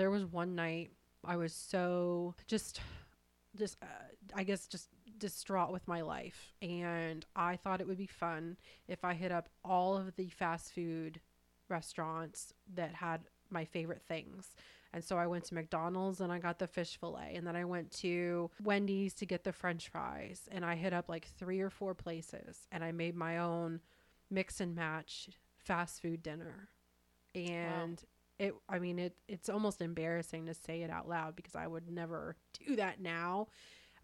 there was one night I was so just, just, uh, I guess, just distraught with my life. And I thought it would be fun if I hit up all of the fast food restaurants that had my favorite things. And so I went to McDonald's and I got the fish fillet. And then I went to Wendy's to get the french fries. And I hit up like three or four places and I made my own mix and match fast food dinner. And wow. It, I mean, it, it's almost embarrassing to say it out loud because I would never do that now.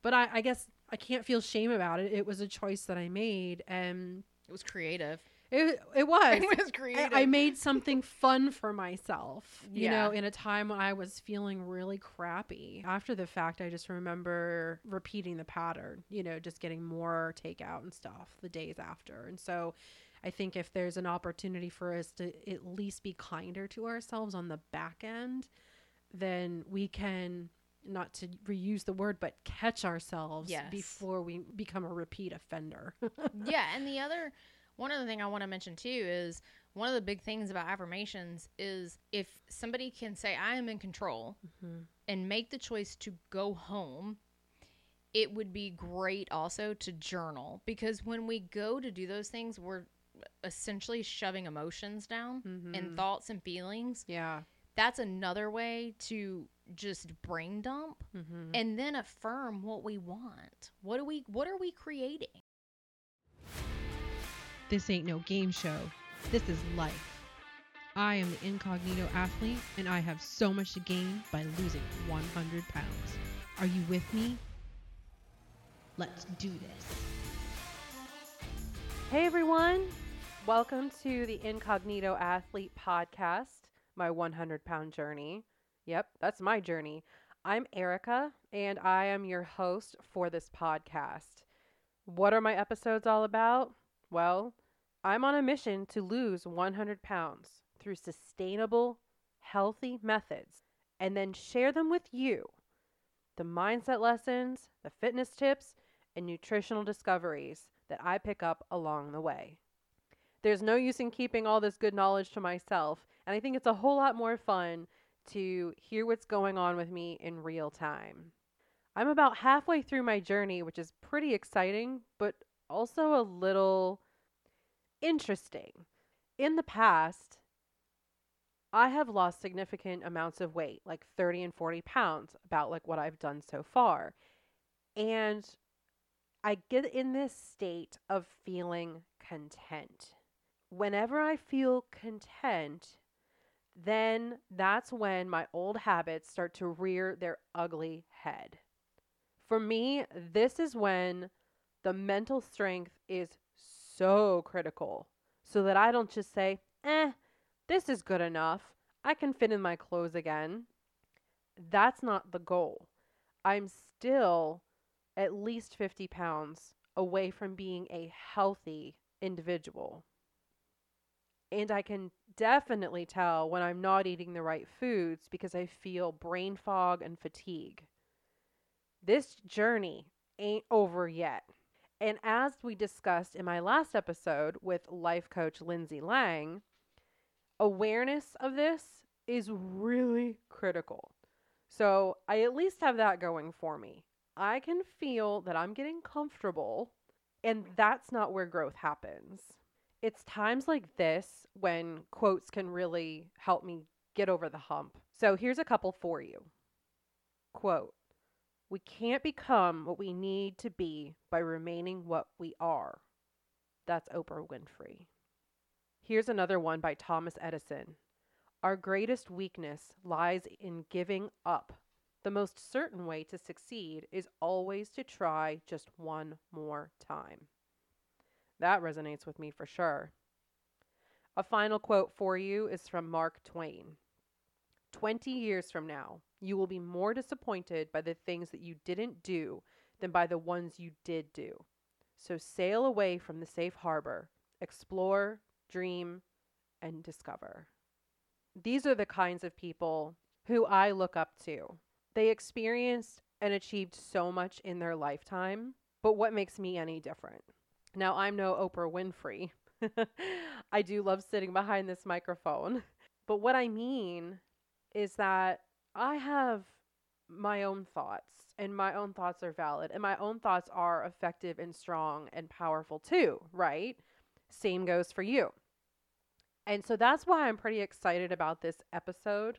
But I, I guess I can't feel shame about it. It was a choice that I made. And it was creative. It, it was. It was creative. I, I made something fun for myself, you yeah. know, in a time when I was feeling really crappy. After the fact, I just remember repeating the pattern, you know, just getting more takeout and stuff the days after. And so I think if there's an opportunity for us to at least be kinder to ourselves on the back end, then we can not to reuse the word, but catch ourselves yes. before we become a repeat offender. yeah. And the other one other thing I want to mention too is one of the big things about affirmations is if somebody can say, I am in control mm-hmm. and make the choice to go home, it would be great also to journal because when we go to do those things, we're essentially shoving emotions down mm-hmm. and thoughts and feelings. Yeah. That's another way to just brain dump mm-hmm. and then affirm what we want. What do we what are we creating? This ain't no game show. This is life. I am the incognito athlete, and I have so much to gain by losing 100 pounds. Are you with me? Let's do this. Hey everyone! Welcome to the Incognito Athlete Podcast, my 100 pound journey. Yep, that's my journey. I'm Erica, and I am your host for this podcast. What are my episodes all about? Well, I'm on a mission to lose 100 pounds through sustainable, healthy methods and then share them with you. The mindset lessons, the fitness tips, and nutritional discoveries that I pick up along the way. There's no use in keeping all this good knowledge to myself, and I think it's a whole lot more fun to hear what's going on with me in real time. I'm about halfway through my journey, which is pretty exciting, but also a little interesting. In the past, I have lost significant amounts of weight, like 30 and 40 pounds, about like what I've done so far. And I get in this state of feeling content. Whenever I feel content, then that's when my old habits start to rear their ugly head. For me, this is when the mental strength is so critical so that I don't just say, eh, this is good enough. I can fit in my clothes again. That's not the goal. I'm still at least 50 pounds away from being a healthy individual. And I can definitely tell when I'm not eating the right foods because I feel brain fog and fatigue. This journey ain't over yet. And as we discussed in my last episode with life coach Lindsay Lang, awareness of this is really critical. So I at least have that going for me. I can feel that I'm getting comfortable, and that's not where growth happens. It's times like this when quotes can really help me get over the hump. So here's a couple for you. Quote we can't become what we need to be by remaining what we are. That's Oprah Winfrey. Here's another one by Thomas Edison. Our greatest weakness lies in giving up. The most certain way to succeed is always to try just one more time. That resonates with me for sure. A final quote for you is from Mark Twain 20 years from now, you will be more disappointed by the things that you didn't do than by the ones you did do. So sail away from the safe harbor, explore, dream, and discover. These are the kinds of people who I look up to. They experienced and achieved so much in their lifetime, but what makes me any different? Now, I'm no Oprah Winfrey. I do love sitting behind this microphone. But what I mean is that I have my own thoughts, and my own thoughts are valid, and my own thoughts are effective and strong and powerful too, right? Same goes for you. And so that's why I'm pretty excited about this episode.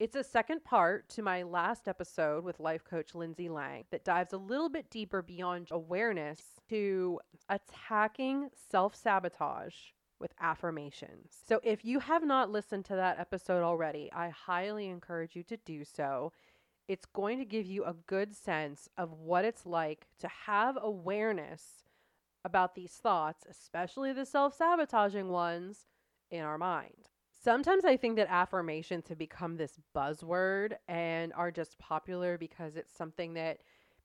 It's a second part to my last episode with life coach Lindsay Lang that dives a little bit deeper beyond awareness to attacking self sabotage with affirmations. So if you have not listened to that episode already, I highly encourage you to do so. It's going to give you a good sense of what it's like to have awareness about these thoughts, especially the self sabotaging ones, in our mind. Sometimes I think that affirmations have become this buzzword and are just popular because it's something that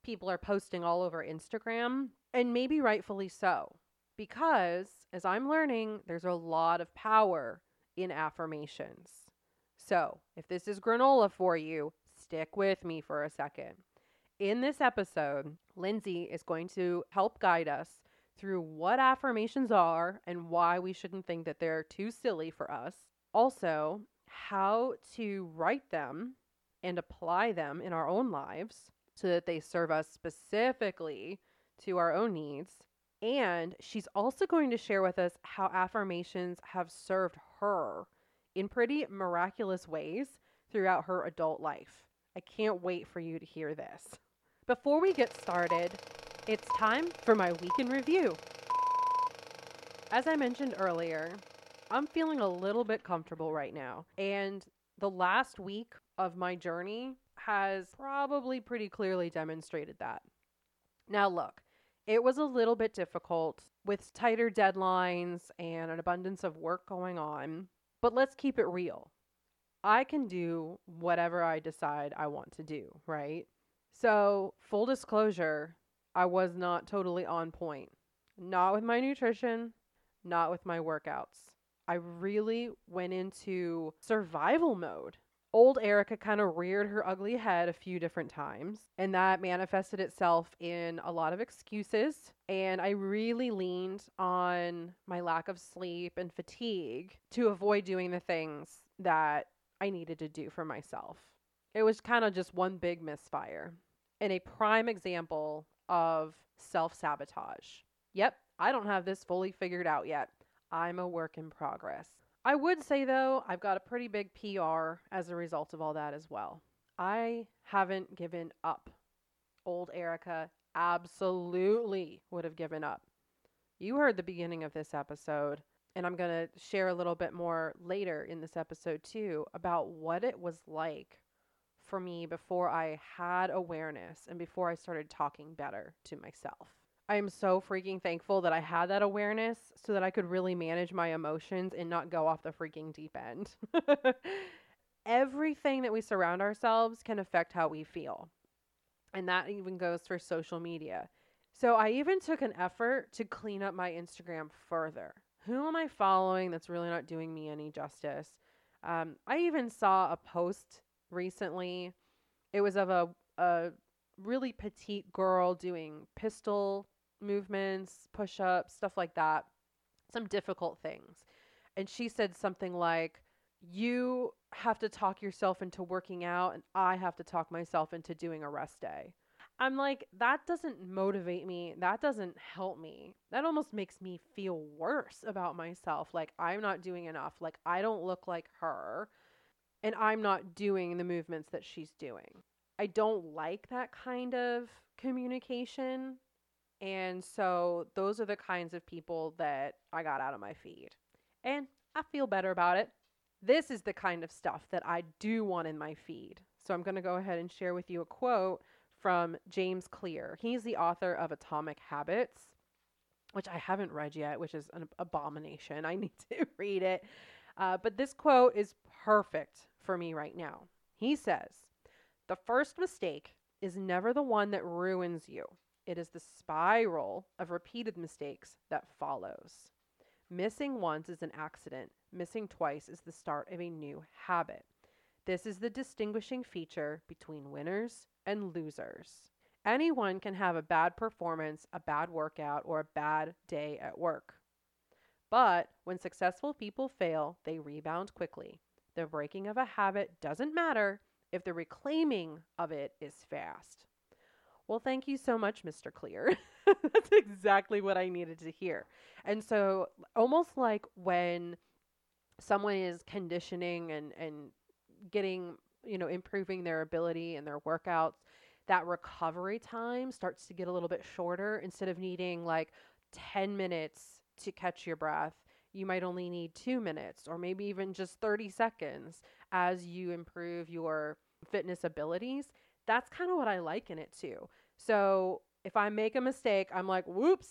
people are posting all over Instagram, and maybe rightfully so. Because, as I'm learning, there's a lot of power in affirmations. So, if this is granola for you, stick with me for a second. In this episode, Lindsay is going to help guide us through what affirmations are and why we shouldn't think that they're too silly for us. Also, how to write them and apply them in our own lives so that they serve us specifically to our own needs. And she's also going to share with us how affirmations have served her in pretty miraculous ways throughout her adult life. I can't wait for you to hear this. Before we get started, it's time for my week in review. As I mentioned earlier, I'm feeling a little bit comfortable right now. And the last week of my journey has probably pretty clearly demonstrated that. Now, look, it was a little bit difficult with tighter deadlines and an abundance of work going on, but let's keep it real. I can do whatever I decide I want to do, right? So, full disclosure, I was not totally on point. Not with my nutrition, not with my workouts. I really went into survival mode. Old Erica kind of reared her ugly head a few different times, and that manifested itself in a lot of excuses. And I really leaned on my lack of sleep and fatigue to avoid doing the things that I needed to do for myself. It was kind of just one big misfire. And a prime example of self sabotage. Yep, I don't have this fully figured out yet. I'm a work in progress. I would say, though, I've got a pretty big PR as a result of all that as well. I haven't given up. Old Erica absolutely would have given up. You heard the beginning of this episode, and I'm going to share a little bit more later in this episode, too, about what it was like for me before I had awareness and before I started talking better to myself. I am so freaking thankful that I had that awareness so that I could really manage my emotions and not go off the freaking deep end. Everything that we surround ourselves can affect how we feel. And that even goes for social media. So I even took an effort to clean up my Instagram further. Who am I following that's really not doing me any justice? Um, I even saw a post recently. It was of a, a really petite girl doing pistol movements, push ups, stuff like that, some difficult things. And she said something like, You have to talk yourself into working out, and I have to talk myself into doing a rest day. I'm like, that doesn't motivate me. That doesn't help me. That almost makes me feel worse about myself. Like, I'm not doing enough. Like, I don't look like her and I'm not doing the movements that she's doing. I don't like that kind of communication. And so those are the kinds of people that I got out of my feed. And I feel better about it. This is the kind of stuff that I do want in my feed. So I'm going to go ahead and share with you a quote from James Clear. He's the author of Atomic Habits, which I haven't read yet, which is an abomination. I need to read it. Uh, but this quote is perfect for me right now. He says, The first mistake is never the one that ruins you, it is the spiral of repeated mistakes that follows. Missing once is an accident, missing twice is the start of a new habit. This is the distinguishing feature between winners and losers. Anyone can have a bad performance, a bad workout, or a bad day at work. But when successful people fail, they rebound quickly. The breaking of a habit doesn't matter if the reclaiming of it is fast. Well, thank you so much, Mr. Clear. That's exactly what I needed to hear. And so, almost like when someone is conditioning and, and getting, you know, improving their ability and their workouts, that recovery time starts to get a little bit shorter instead of needing like 10 minutes to catch your breath. You might only need two minutes or maybe even just 30 seconds as you improve your fitness abilities. That's kind of what I liken it to. So if I make a mistake, I'm like, whoops,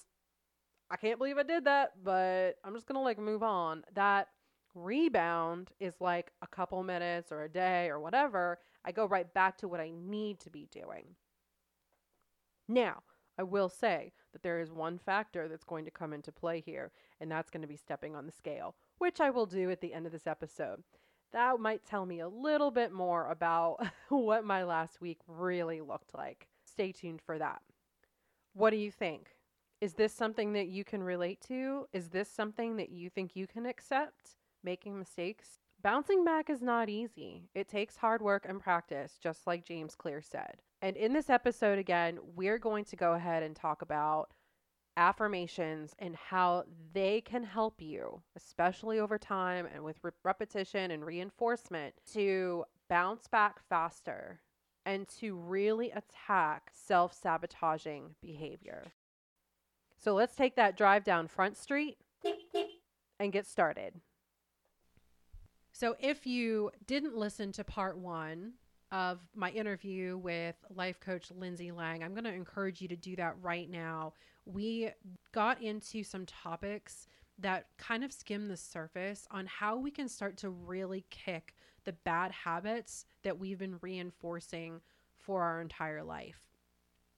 I can't believe I did that, but I'm just going to like move on. That rebound is like a couple minutes or a day or whatever. I go right back to what I need to be doing. Now, I will say that there is one factor that's going to come into play here, and that's going to be stepping on the scale, which I will do at the end of this episode. That might tell me a little bit more about what my last week really looked like. Stay tuned for that. What do you think? Is this something that you can relate to? Is this something that you think you can accept? Making mistakes? Bouncing back is not easy. It takes hard work and practice, just like James Clear said. And in this episode, again, we're going to go ahead and talk about affirmations and how they can help you, especially over time and with re- repetition and reinforcement, to bounce back faster and to really attack self sabotaging behavior. So let's take that drive down Front Street and get started. So, if you didn't listen to part one of my interview with life coach Lindsay Lang, I'm going to encourage you to do that right now. We got into some topics that kind of skim the surface on how we can start to really kick the bad habits that we've been reinforcing for our entire life.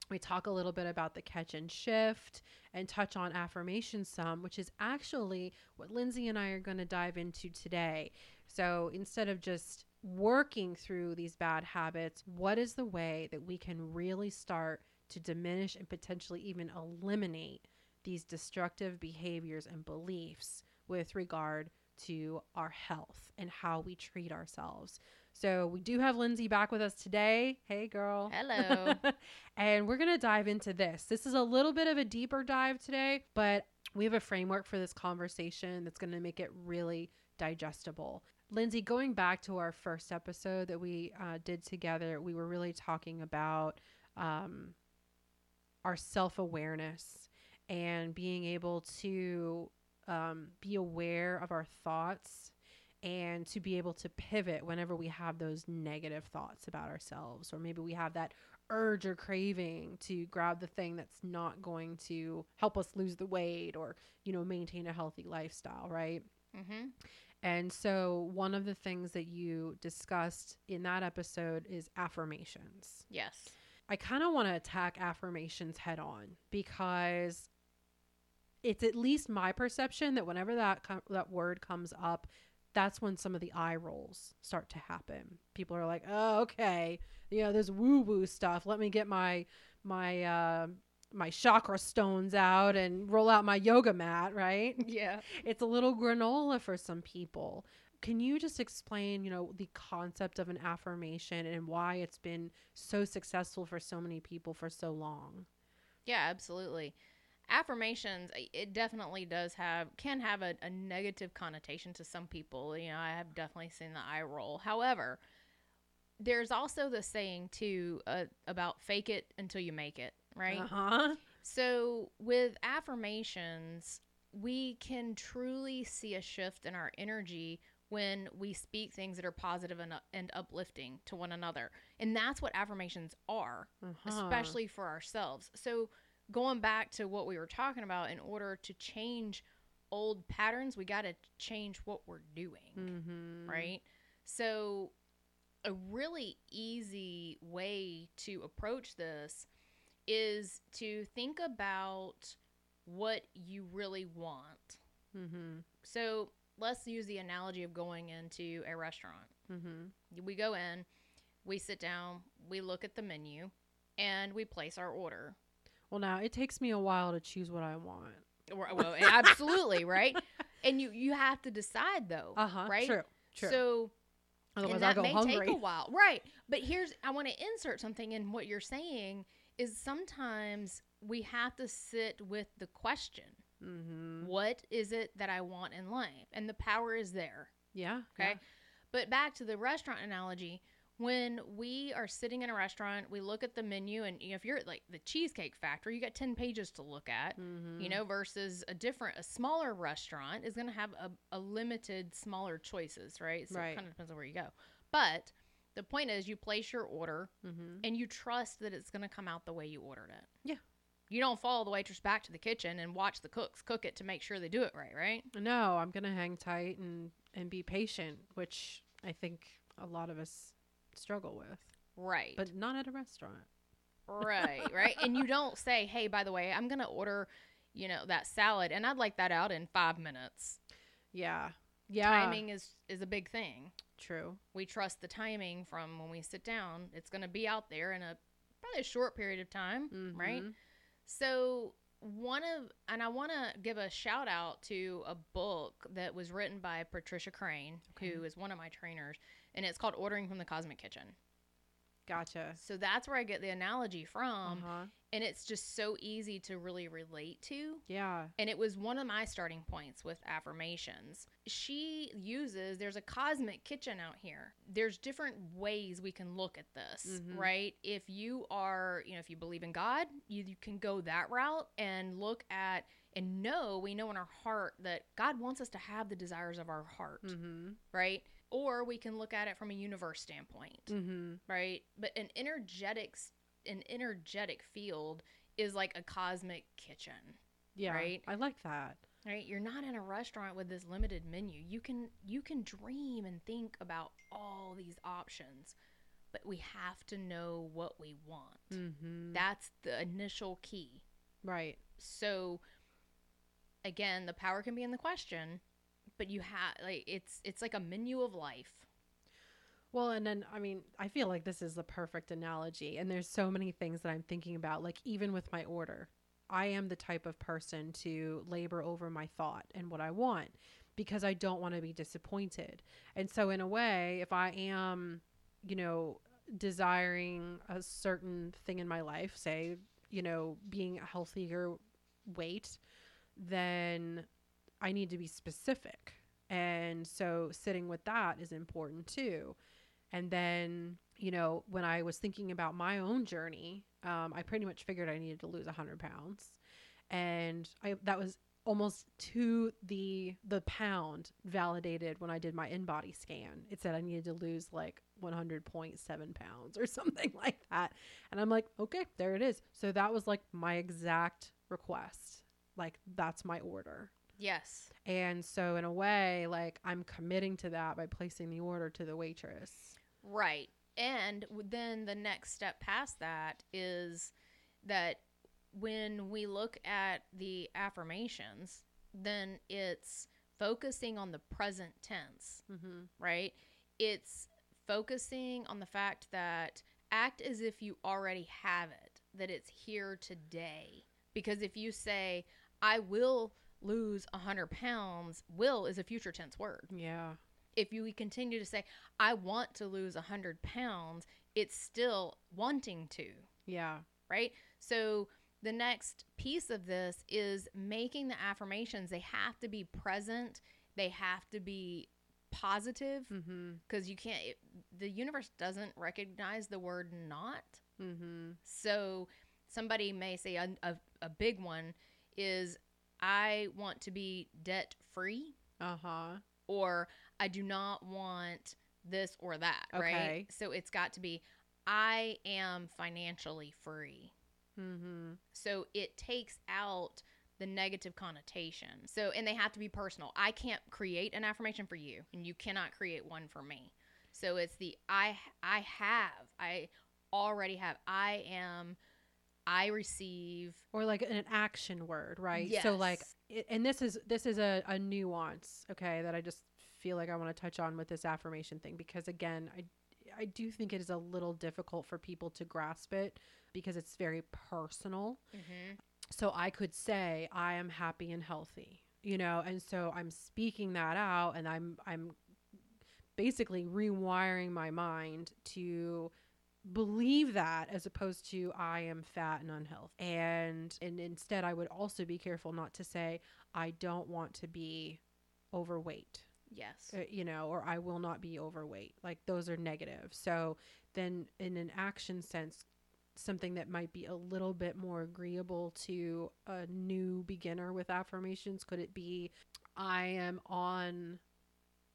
We talk a little bit about the catch and shift and touch on affirmation some, which is actually what Lindsay and I are going to dive into today. So instead of just working through these bad habits, what is the way that we can really start to diminish and potentially even eliminate these destructive behaviors and beliefs with regard to our health and how we treat ourselves. So, we do have Lindsay back with us today. Hey, girl. Hello. and we're going to dive into this. This is a little bit of a deeper dive today, but we have a framework for this conversation that's going to make it really digestible. Lindsay, going back to our first episode that we uh, did together, we were really talking about um, our self awareness and being able to um, be aware of our thoughts and to be able to pivot whenever we have those negative thoughts about ourselves, or maybe we have that urge or craving to grab the thing that's not going to help us lose the weight or, you know, maintain a healthy lifestyle, right? mm-hmm. And so, one of the things that you discussed in that episode is affirmations. Yes. I kind of want to attack affirmations head on because it's at least my perception that whenever that com- that word comes up, that's when some of the eye rolls start to happen. People are like, "Oh, okay, you know, this woo woo stuff. Let me get my my uh, my chakra stones out and roll out my yoga mat." Right? Yeah. It's a little granola for some people. Can you just explain, you know, the concept of an affirmation and why it's been so successful for so many people for so long? Yeah, absolutely. Affirmations, it definitely does have, can have a, a negative connotation to some people. You know, I have definitely seen the eye roll. However, there's also the saying too uh, about fake it until you make it, right? Uh-huh. So, with affirmations, we can truly see a shift in our energy when we speak things that are positive and, and uplifting to one another. And that's what affirmations are, Uh-huh. especially for ourselves. So, going back to what we were talking about, in order to change old patterns, we got to change what we're doing Mhm. right? So, a really easy way to approach this is to think about what you really want. Mhm. So, let's use the analogy of going into a restaurant. Mhm. We go in, we sit down, we look at the menu, and we place our order. Well, now it takes me a while to choose what I want. Well, absolutely, right? And you you have to decide though, Uh huh. right? True. True. So Otherwise, and that may hungry. take a while, right? But here's I want to insert something in what you're saying is sometimes we have to sit with the question, mm-hmm. what is it that I want in life, and the power is there. Yeah. Okay. But back to the restaurant analogy, when we are sitting in a restaurant, we look at the menu, and you know, if you're at like the Cheesecake Factory, you got 10 pages to look at, Mm-hmm. you know, versus a different, a smaller restaurant is going to have a, a limited, smaller choices, right? So Right. it kind of depends on where you go. But the point is, you place your order Mm-hmm. and you trust that it's going to come out the way you ordered it. Yeah. You don't follow the waitress back to the kitchen and watch the cooks cook it to make sure they do it right, right? No, I'm gonna hang tight and and be patient, which I think a lot of us struggle with, Right. but not at a restaurant. Right, right. And you don't say, "Hey, by the way, I'm going to order, you know, that salad and I'd like that out in 5 minutes." Yeah. Yeah. Timing is is a big thing. True. We trust the timing from when we sit down. It's going to be out there in a probably a short period of time, right? Mm-hmm. So, one of and I want to give a shout out to a book that was written by Patricia Crane, Okay. who is one of my trainers, and it's called Ordering from the Cosmic Kitchen. Gotcha. So that's where I get the analogy from, uh-huh. and it's just so easy to really relate to. Yeah. And it was one of my starting points with affirmations. She uses, there's a cosmic kitchen out here. There's different ways we can look at this, Mhm. right? If you are, you know, if you believe in God, you, you can go that route and look at and know, we know in our heart that God wants us to have the desires of our heart, Mm-hmm. right? Or we can look at it from a universe standpoint Mm-hmm. right? But an energetics an energetic field is like a cosmic kitchen, Yeah. Right? I like that. right? You're not in a restaurant with this limited menu. You can you can dream and think about all these options, but we have to know what we want. Mm-hmm. That's the initial key. right. So again, the power can be in the question, but you have like it's it's like a menu of life. Well, and then I mean, I feel like this is the perfect analogy, and there's so many things that I'm thinking about. Like even with my order, I am the type of person to labor over my thought and what I want because I don't want to be disappointed. And so, in a way, if I am, you know, desiring a certain thing in my life, say, you know, being a healthier weight, then I need to be specific. And so sitting with that is important too. And then, you know, when I was thinking about my own journey, um, I pretty much figured I needed to lose 100 pounds. And I, that was almost to the the pound validated when I did my in-body scan. It said I needed to lose like 100.7 pounds or something like that. And I'm like, okay, there it is. So that was like my exact request. Like that's my order. Yes. And so, in a way, like I'm committing to that by placing the order to the waitress. Right. And then the next step past that is that when we look at the affirmations, then it's focusing on the present tense, Mm-hmm. right? It's focusing on the fact that act as if you already have it, that it's here today. Because if you say, I will lose 100 pounds, will is a future tense word Yeah. if you continue to say i want to lose 100 pounds it's still wanting to Yeah. right so the next piece of this is making the affirmations they have to be present they have to be positive Mm-hmm. because you can't it, the universe doesn't recognize the word not Mm-hmm. so somebody may say a, a, a big one is i want to be debt free Uh huh. or I do not want this or that, right? Okay. So it's got to be I am financially free. Mm-hmm. So it takes out the negative connotation. So and they have to be personal. I can't create an affirmation for you and you cannot create one for me. So it's the I I have I already have I am I receive Or like an action word, right? So like, and this is this is a, a nuance, okay, that I just feel like I want to touch on with this affirmation thing because again, I I do think it is a little difficult for people to grasp it because it's very personal. Mhm. So I could say I am happy and healthy, you know, and so I'm speaking that out and I'm I'm basically rewiring my mind to believe that as opposed to I am fat and unhealthy. And and instead I would also be careful not to say I don't want to be overweight. Yes. Uh, you know, or I will not be overweight. Like those are negative. So then in an action sense something that might be a little bit more agreeable to a new beginner with affirmations could it be I am on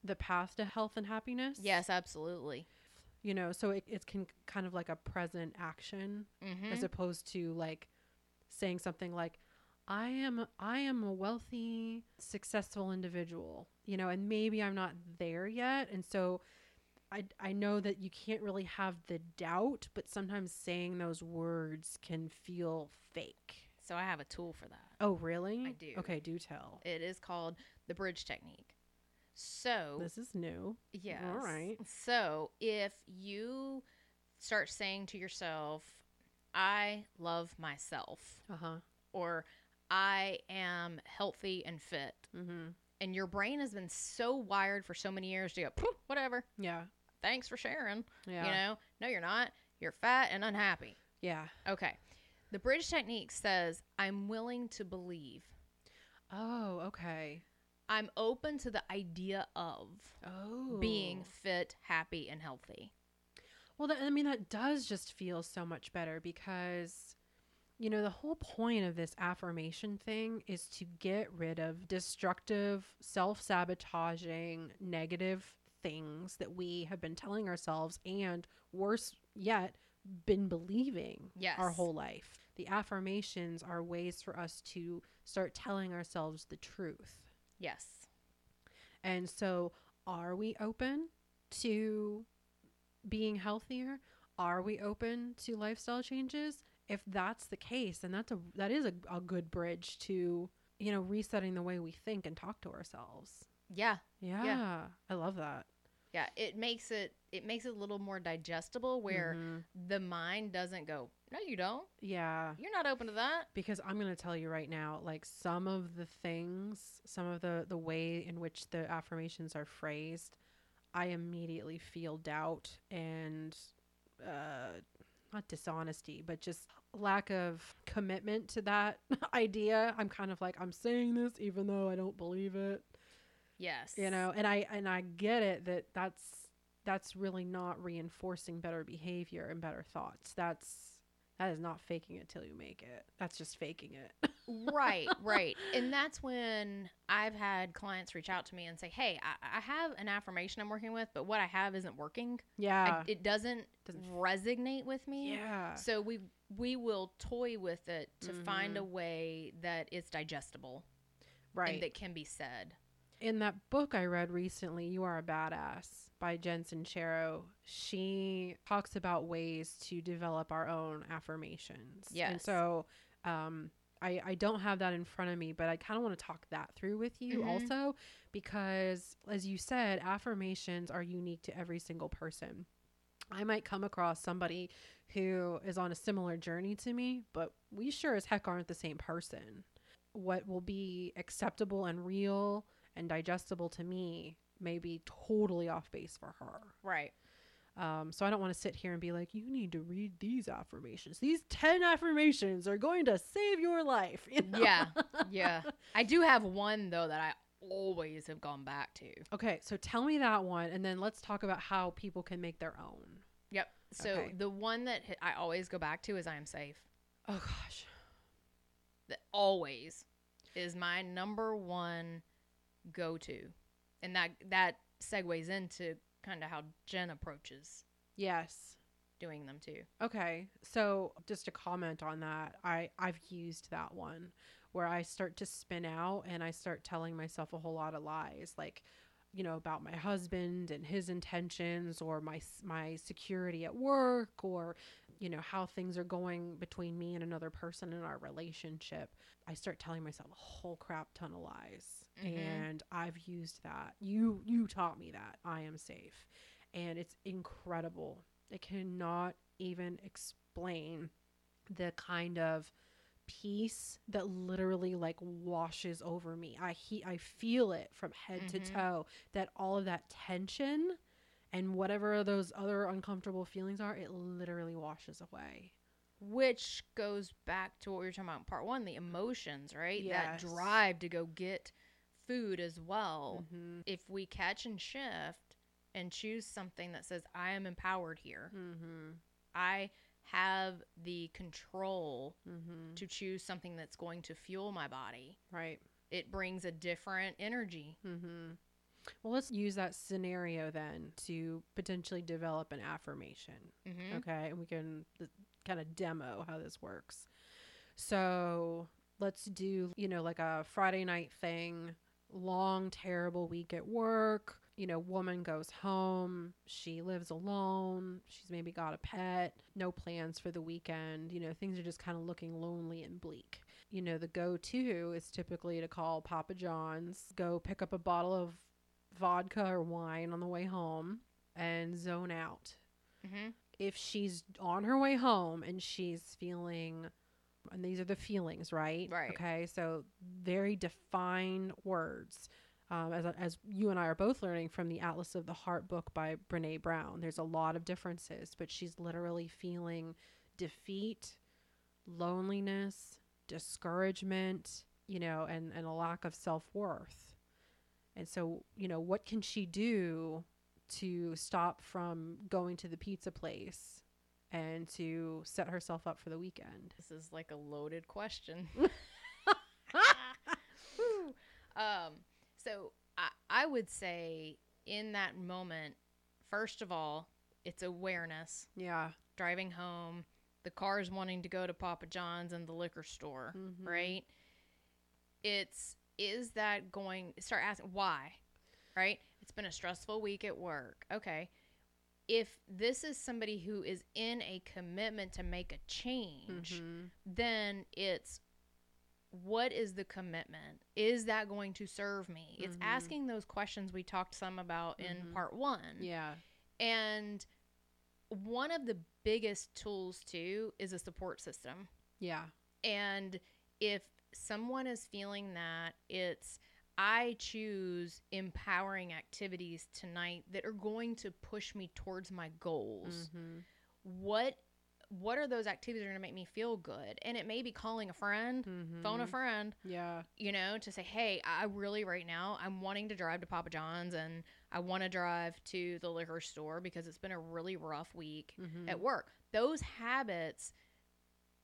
the path to health and happiness? Yes, absolutely. You know so it, it can kind of like a present action Mm-hmm. as opposed to like saying something like i am i am a wealthy successful individual you know and maybe i'm not there yet and so i i know that you can't really have the doubt but sometimes saying those words can feel fake so I have a tool for that. oh really I do. okay do tell It is called the bridge technique. So this is new Yes. All right. So if you start saying to yourself, I love myself, uh-huh or I am healthy and fit, mm-hmm and your brain has been so wired for so many years to go, "Poof, whatever, yeah thanks for sharing. yeah You know, no, you're not. You're fat and unhappy. yeah Okay. The bridge technique says, I'm willing to believe. oh okay I'm open to the idea of oh being fit, happy, and healthy. Well, that, I mean, that does just feel so much better because, you know, the whole point of this affirmation thing is to get rid of destructive, self sabotaging, negative things that we have been telling ourselves and, worse yet, been believing Yes. our whole life. The affirmations are ways for us to start telling ourselves the truth. Yes. And so, are we open to being healthier? Are we open to lifestyle changes? If that's the case, then that's a that is a, a good bridge to you know resetting the way we think and talk to ourselves. Yeah. Yeah, yeah. I love that. Yeah. It makes it it makes it a little more digestible where Mhm. the mind doesn't go, No, you don't. yeah, You're not open to that. because I'm going to tell you right now, like some of the things, some of the the way in which the affirmations are phrased, I immediately feel doubt and uh not dishonesty, but just lack of commitment to that idea. I'm kind of like I'm saying this even though I don't believe it, Yes. you know. And I and I get it that that's that's really not reinforcing better behavior and better thoughts. That's that is not faking it till you make it. That's just faking it. right, right. And that's when I've had clients reach out to me and say, Hey, I, I have an affirmation I'm working with, but what I have isn't working. I- Yeah. it doesn't, Doesn't- resonate with me. yeah. So we we will toy with it to find Mhm. a way that it's digestible Right. and that can be said. In that book I read recently, You Are a Badass by Jen Sincero, she talks about ways to develop our own affirmations. And so um, I, I don't have that in front of me, but I kind of want to talk that through with you Mhm. also because, as you said, affirmations are unique to every single person. I might come across somebody who is on a similar journey to me, but we sure as heck aren't the same person. What will be acceptable and real and digestible to me may be totally off base for her. Right. Um, so I don't want to sit here and be like, you need to read these affirmations. These 10 affirmations are going to save your life. you know? Yeah. Yeah. I do have one though that I always have gone back to. Okay, so tell me that one, and then let's talk about how people can make their own. Yep. So Okay. the one that I always go back to is I am safe. Oh, gosh. That always is my number one go to. And that that segues into kind of how Jen approaches Yes. doing them too. Okay. So just a comment on that. I I've used that one where I start to spin out and I start telling myself a whole lot of lies like you know about my husband and his intentions or my my security at work or you know how things are going between me and another person in our relationship. I start telling myself a whole crap ton of lies. Mhm. And I've used that. You you taught me that. I am safe. And it's incredible. I cannot even explain the kind of peace that literally like washes over me. I he I feel it from head to Mhm. toe that all of that tension And whatever those other uncomfortable feelings are, it literally washes away. Which goes back to what we were talking about in part one the emotions, right? That drive to go get food as well. Mm-hmm. If we catch and shift and choose something that says, I am empowered here, Mm-hmm. I have the control Mm-hmm. to choose something that's going to fuel my body, Right. it brings a different energy. Well, let's use that scenario then to potentially develop an affirmation. Mm-hmm. Okay. And we can kind of demo how this works. So let's do, you know, like a Friday night thing, long, terrible week at work. You know, woman goes home. She lives alone. She's maybe got a pet, no plans for the weekend. You know, things are just kind of looking lonely and bleak. You know, the go to is typically to call Papa John's, go pick up a bottle of vodka or wine on the way home, and zone out Mm-hmm. if she's on her way home and she's feeling and these are the feelings right Right. okay so very defined words um, as, as you and i are both learning from the atlas of the heart book by brene brown there's a lot of differences but she's literally feeling defeat loneliness discouragement you know and, and a lack of self-worth and so you know what can she do to stop from going to the pizza place and to set herself up for the weekend. This is like a loaded question. Um, so I, I would say in that moment, first of all, it's awareness. Yeah. Driving home, the car's wanting to go to Papa John's and the liquor store, Mhm. right? It's is that going start asking why? Right? It's been a stressful week at work. Okay. If this is somebody who is in a commitment to make a change, Mhm. then it's what is the commitment? Is that going to serve me? It's Mhm. asking those questions we talked some about in Mhm. part one. Yeah. And one of the biggest tools, too, is a support system. Yeah. And if someone is feeling that, it's I choose empowering activities tonight that are going to push me towards my goals Mhm. what what are those activities that are going to make me feel good and it may be calling a friend phone a Mhm. friend Yeah. you know to say hey i really right now i'm wanting to drive to papa john's and i want to drive to the liquor store because it's been a really rough week Mhm. at work those habits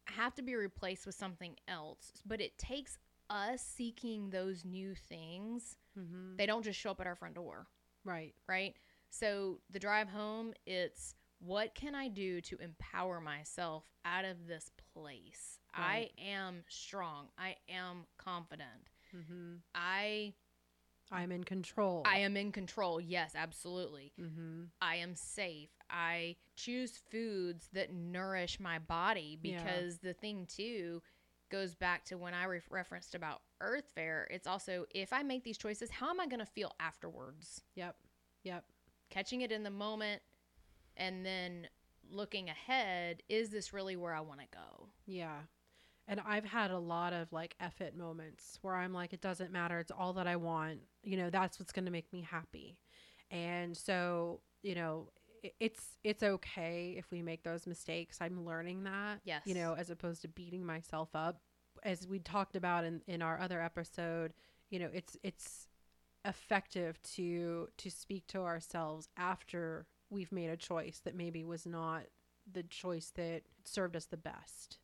have to be replaced with something else but it takes us seeking those new things Mhm. they don't just show up at our front door Right. right? So the drive home, it's what can I do to empower myself out of this place? Right. I am strong. I am confident. Mhm. I I'm in control. I am in control. Yes, absolutely. Mhm. I am safe. I choose foods that nourish my body Yeah. because the thing too goes back to when I re- referenced about Earth Fair. It's also if I make these choices, how am I going to feel afterwards? Yep. Yep. catching it in the moment and then looking ahead is this really where i want to go Yeah. And I've had a lot of like F it moments where I'm like, it doesn't matter. It's all that I want. You know, that's what's going to make me happy. And so, you know, it's it's okay if we make those mistakes. I'm learning that. Yes. You know, as opposed to beating myself up. As we talked about in, in our other episode, you know, it's it's effective to to speak to ourselves after we've made a choice that maybe was not the choice that served us the best.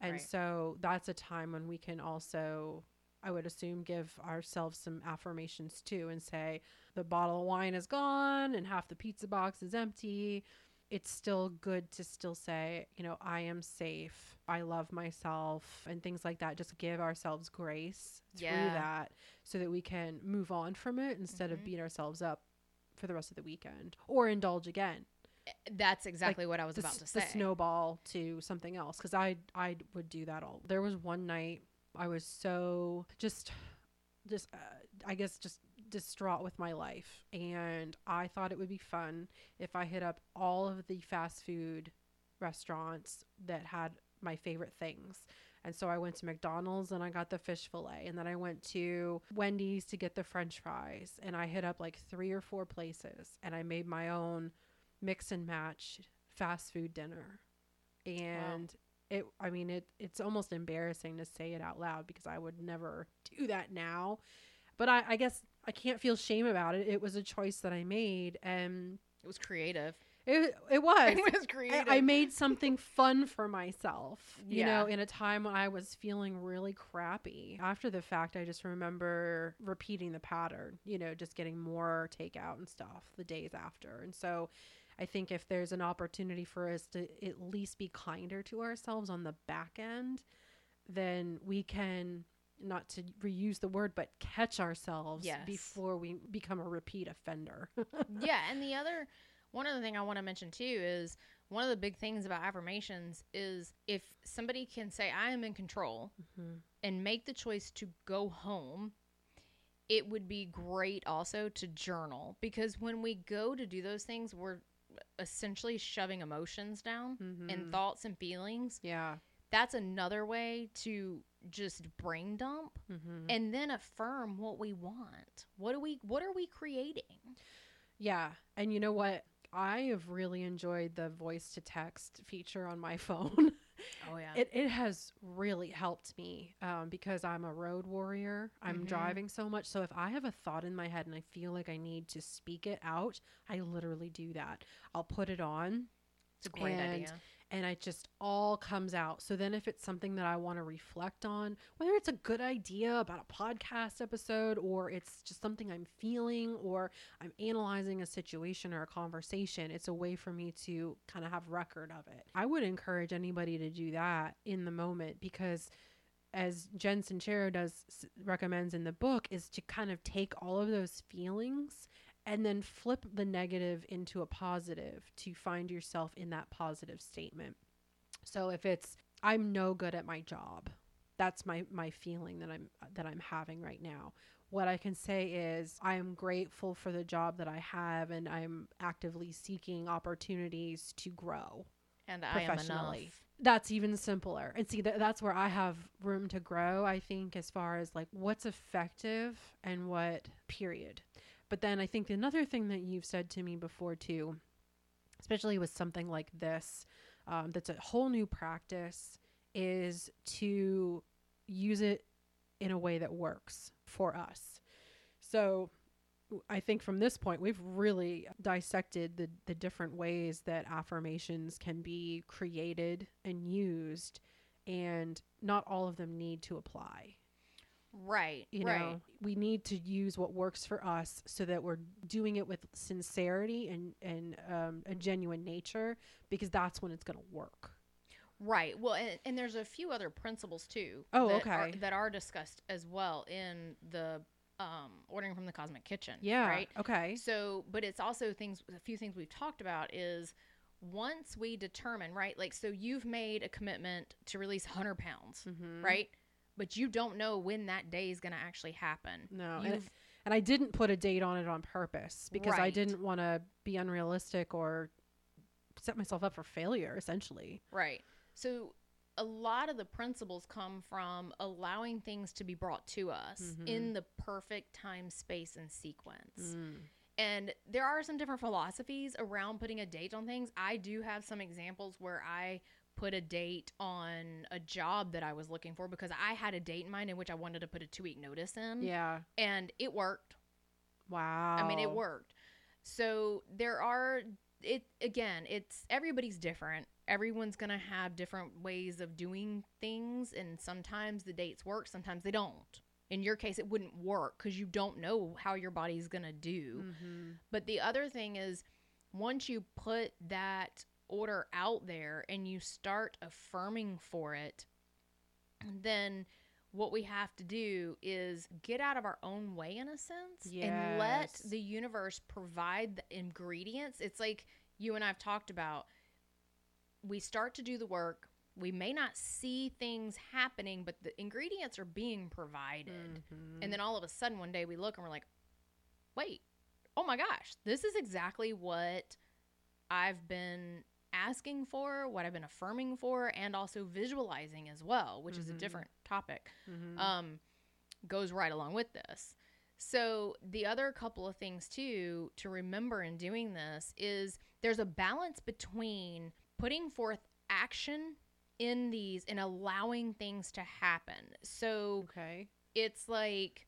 And Right. so that's a time when we can also I would assume give ourselves some affirmations too and say the bottle of wine is gone and half the pizza box is empty. It's still good to still say, you know, I am safe. I love myself and things like that. Just give ourselves grace through Yeah. that so that we can move on from it instead of Mhm. beating ourselves up for the rest of the weekend or indulge again that's exactly what i was the, about to say the snowball to something else because I I would do that all. There was one night I was so just just uh, I guess just distraught with my life and I thought it would be fun if I hit up all of the fast food restaurants that had my favorite things And so I went to McDonald's and I got the fish fillet. And then I went to Wendy's to get the french fries. And I hit up like three or four places and I made my own mix and match fast food dinner. And it, I mean, it, it's almost embarrassing to say it out loud because I would never do that now. But I, I guess I can't feel shame about it. It was a choice that I made. And It was creative. it, it was. it was I, creative. I made something fun for myself, you know, in a time when I was feeling really crappy. After the fact, I just remember repeating the pattern, you know, just getting more takeout and stuff the days after. And so I think if there's an opportunity for us to at least be kinder to ourselves on the back end, then we can not to reuse the word but catch ourselves Yes. before we become a repeat offender. yeah, and the other one other thing I want to mention too is one of the big things about affirmations is if somebody can say I am in control Mhm. and make the choice to go home, it would be great also to journal because when we go to do those things, we're essentially shoving emotions down Mhm. and thoughts and feelings. yeah. That's another way to just brain dump Mhm. and then affirm what we want. What do we what are we creating? Yeah. And you know what? I have really enjoyed the voice to text feature on my phone. Oh yeah. it, it has really helped me um, because I'm a road warrior. I'm Mhm. driving so much. So if I have a thought in my head and I feel like I need to speak it out, I literally do that. I'll put it on it's a great idea. And it just all comes out. So then if it's something that I want to reflect on, whether it's a good idea about a podcast episode or it's just something I'm feeling or I'm analyzing a situation or a conversation, it's a way for me to kind of have record of it. I would encourage anybody to do that in the moment because as Jen Sincero does recommends in the book is to kind of take all of those feelings and then flip the negative into a positive to find yourself in that positive statement. So if it's I'm no good at my job, that's my my feeling that I'm that I'm having right now. What I can say is I am grateful for the job that I have and I'm actively seeking opportunities to grow And I am professionally. enough. That's even simpler. And see that that's where I have room to grow, I think as far as like what's effective and what period. But then I think another thing that you've said to me before too, especially with something like this, um, that's a whole new practice, is to use it in a way that works for us. So I think from this point, we've really dissected the, the different ways that affirmations can be created and used, and not all of them need to apply. Right. You right. know, we need to use what works for us so that we're doing it with sincerity and, and um, a genuine nature because that's when it's going to work. Right. Well, and, and there's a few other principles too. Oh, that Are, okay. that are discussed as well in the um, ordering from the Cosmic Kitchen. Yeah. Right. Okay. So, but it's also things. A few things we've talked about is once we determine right, like so you've made a commitment to release 100 pounds, Mhm. right? But you don't know when that day is going to actually happen. No, and, and I didn't put a date on it on purpose because I didn't want to be unrealistic or set myself up for failure, essentially. Right. So a lot of the principles come from allowing things to be brought to us Mhm. in the perfect time, space, and sequence. Mm. And there are some different philosophies around putting a date on things. I do have some examples where I put a date on a job that I was looking for because I had a date in mind in which I wanted to put a two week notice in. Yeah. And it worked. Wow. I mean, it worked. So there are it again. It's everybody's different. Everyone's gonna have different ways of doing things, and sometimes the dates work, sometimes they don't. In your case, it wouldn't work because you don't know how your body's gonna do. Mm-hmm. But the other thing is, once you put that order out there and you start affirming for it, then what we have to do is get out of our own way in a sense and let the universe provide the ingredients. It's like you and I've talked about. We start to do the work. We may not see things happening, but the ingredients are being provided. Mm-hmm. And then all of a sudden, one day we look and we're like, wait, oh my gosh, this is exactly what I've been asking for, what I've been affirming for, and also visualizing as well, which is a Mhm. different topic, Mhm. um, goes right along with this. So, the other couple of things too to remember in doing this is there's a balance between putting forth action in these and allowing things to happen. So, okay. it's like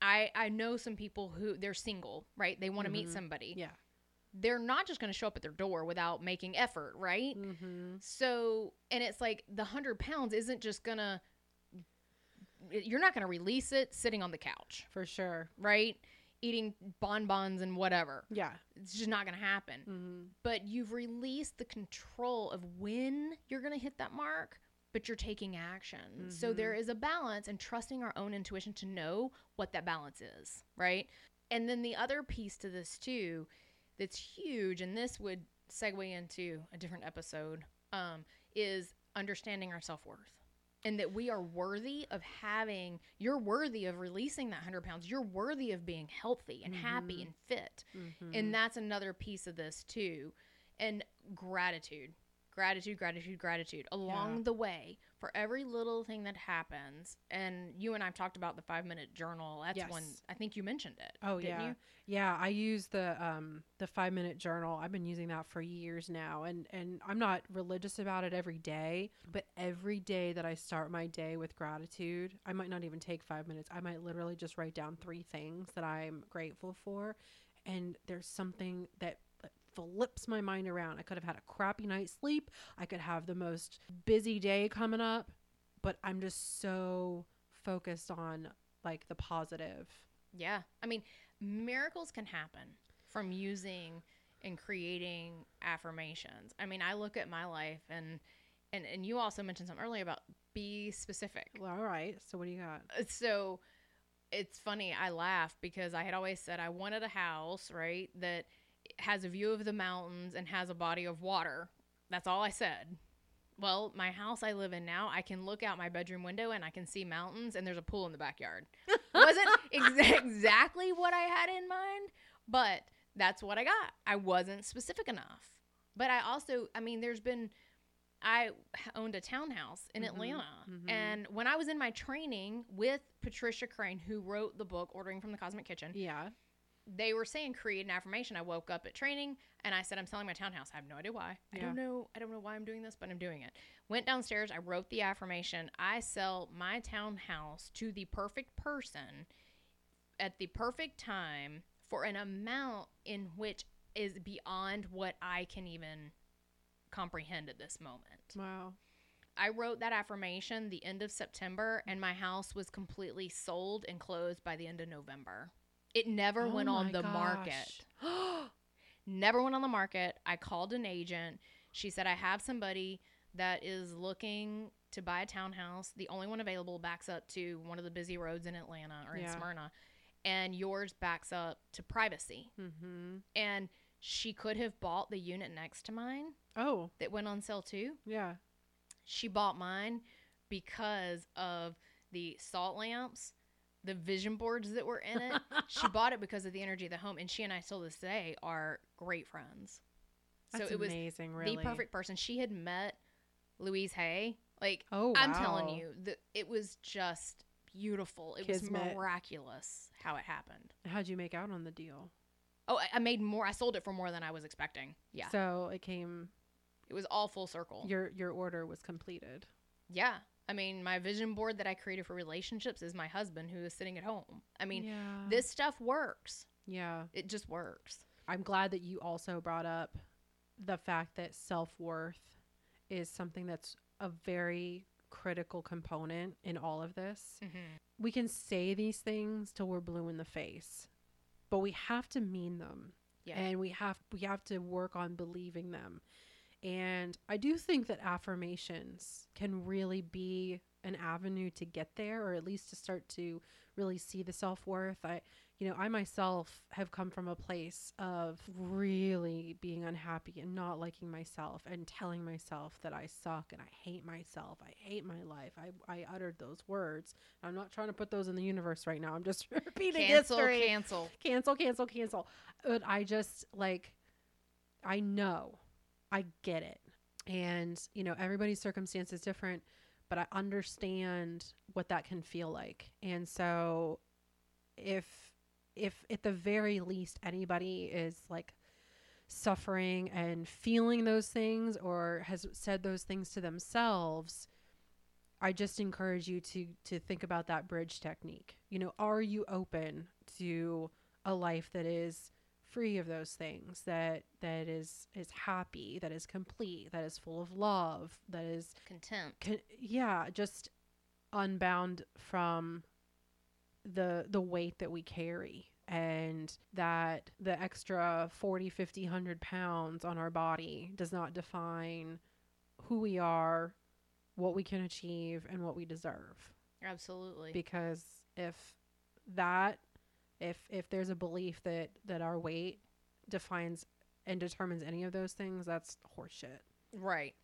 I I know some people who they're single, right? They want to meet Mhm. somebody. Yeah. They're not just going to show up at their door without making effort, right? Mm-hmm. So, and it's like the 100 pounds isn't just going to you're not going to release it sitting on the couch, For sure. right? Eating bonbons and whatever. Yeah. It's just not going to happen. Mm-hmm. But you've released the control of when you're going to hit that mark, but you're taking action. So Mhm. there is a balance and trusting our own intuition to know what that balance is, right? And then the other piece to this too that's huge and this would segue into a different episode um, is understanding our self-worth and that we are worthy of having you're worthy of releasing that 100 pounds you're worthy of being healthy and happy Mhm. and fit Mm-hmm. and that's another piece of this too. And gratitude, gratitude, gratitude, gratitude along Yeah. the way for every little thing that happens. And you and I've talked about the five minute journal. That's one, Yes. I think you mentioned it. Oh didn't yeah, you? yeah. I use the um the five minute journal. I've been using that for years now, and and I'm not religious about it every day, but every day that I start my day with gratitude, I might not even take five minutes. I might literally just write down three things that I'm grateful for, and there's something that flips my mind around. I could have had a crappy night's sleep. I could have the most busy day coming up, but I'm just so focused on like the positive. Yeah. I mean, miracles can happen from using and creating affirmations. I mean, I look at my life and, and, and you also mentioned something earlier about be specific. Well, all right. So what do you got? Uh, so it's funny i laugh because i had always said i wanted a house right that has a view of the mountains and has a body of water that's all i said well my house i live in now i can look out my bedroom window and i can see mountains and there's a pool in the backyard wasn't exa- exactly what i had in mind but that's what i got i wasn't specific enough but i also i mean there's been I owned a townhouse in Mhm, Atlanta. mhm. And when I was in my training with Patricia Crane, who wrote the book Ordering from the Cosmic Kitchen, Yeah. They were saying create an affirmation. I woke up at training and I said, I'm selling my townhouse. I have no idea why. I Yeah. don't know. I don't know why I'm doing this, but I'm doing it. Went downstairs. I wrote the affirmation. I sell my townhouse to the perfect person at the perfect time for an amount in which is beyond what I can even comprehend at this moment. Wow. I wrote that affirmation the end of September, and my house was completely sold and closed by the end of November. It never went Oh on the gosh. market. Never went on the market. I called an agent. She said, I have somebody that is looking to buy a townhouse. The only one available backs up to one of the busy roads in Atlanta or in Yeah. Smyrna, and yours backs up to privacy. mm-hmm. And she could have bought the unit next to mine Oh, that went on sale too yeah. she bought mine because of the salt lamps, the vision boards that were in it. she bought it because of the energy of the home, and she and I till this day are great friends. That's so it was amazing, really. the perfect person. She had met Louise Hay. Like Oh, I'm telling you, the, it was just beautiful. It was miraculous how it happened. How'd you make out on the deal? Oh, I, I made more. I sold it for more than I was expecting. Yeah, So it came. it was all full circle. Your your order was completed. Yeah. I mean, my vision board that I created for relationships is my husband who is sitting at home. I mean, yeah. this stuff works. Yeah. It just works. I'm glad that you also brought up the fact that self worth is something that's a very critical component in all of this. Mm-hmm. We can say these things till we're blue in the face, but we have to mean them. Yeah. And we have we have to work on believing them. And I do think that affirmations can really be an avenue to get there or at least to start to really see the self-worth. I you know, I myself have come from a place of really being unhappy and not liking myself and telling myself that I suck and I hate myself. I hate my life. I, I uttered those words. I'm not trying to put those in the universe right now. I'm just repeating cancel, history cancel. cancel, cancel, cancel. But I just like, I know, I get it. And, you know, everybody's circumstance is different, but I understand what that can feel like. And so if if at the very least anybody is like suffering and feeling those things or has said those things to themselves, I just encourage you to to think about that bridge technique. You know, are you open to a life that is free of those things that that is is happy that is complete that is full of love that is content con- yeah just unbound from the the weight that we carry. And that the extra 40 50 100 pounds on our body does not define who we are what we can achieve and what we deserve. Absolutely. Because if that if if there's a belief that that our weight defines and determines any of those things that's horseshit. Right.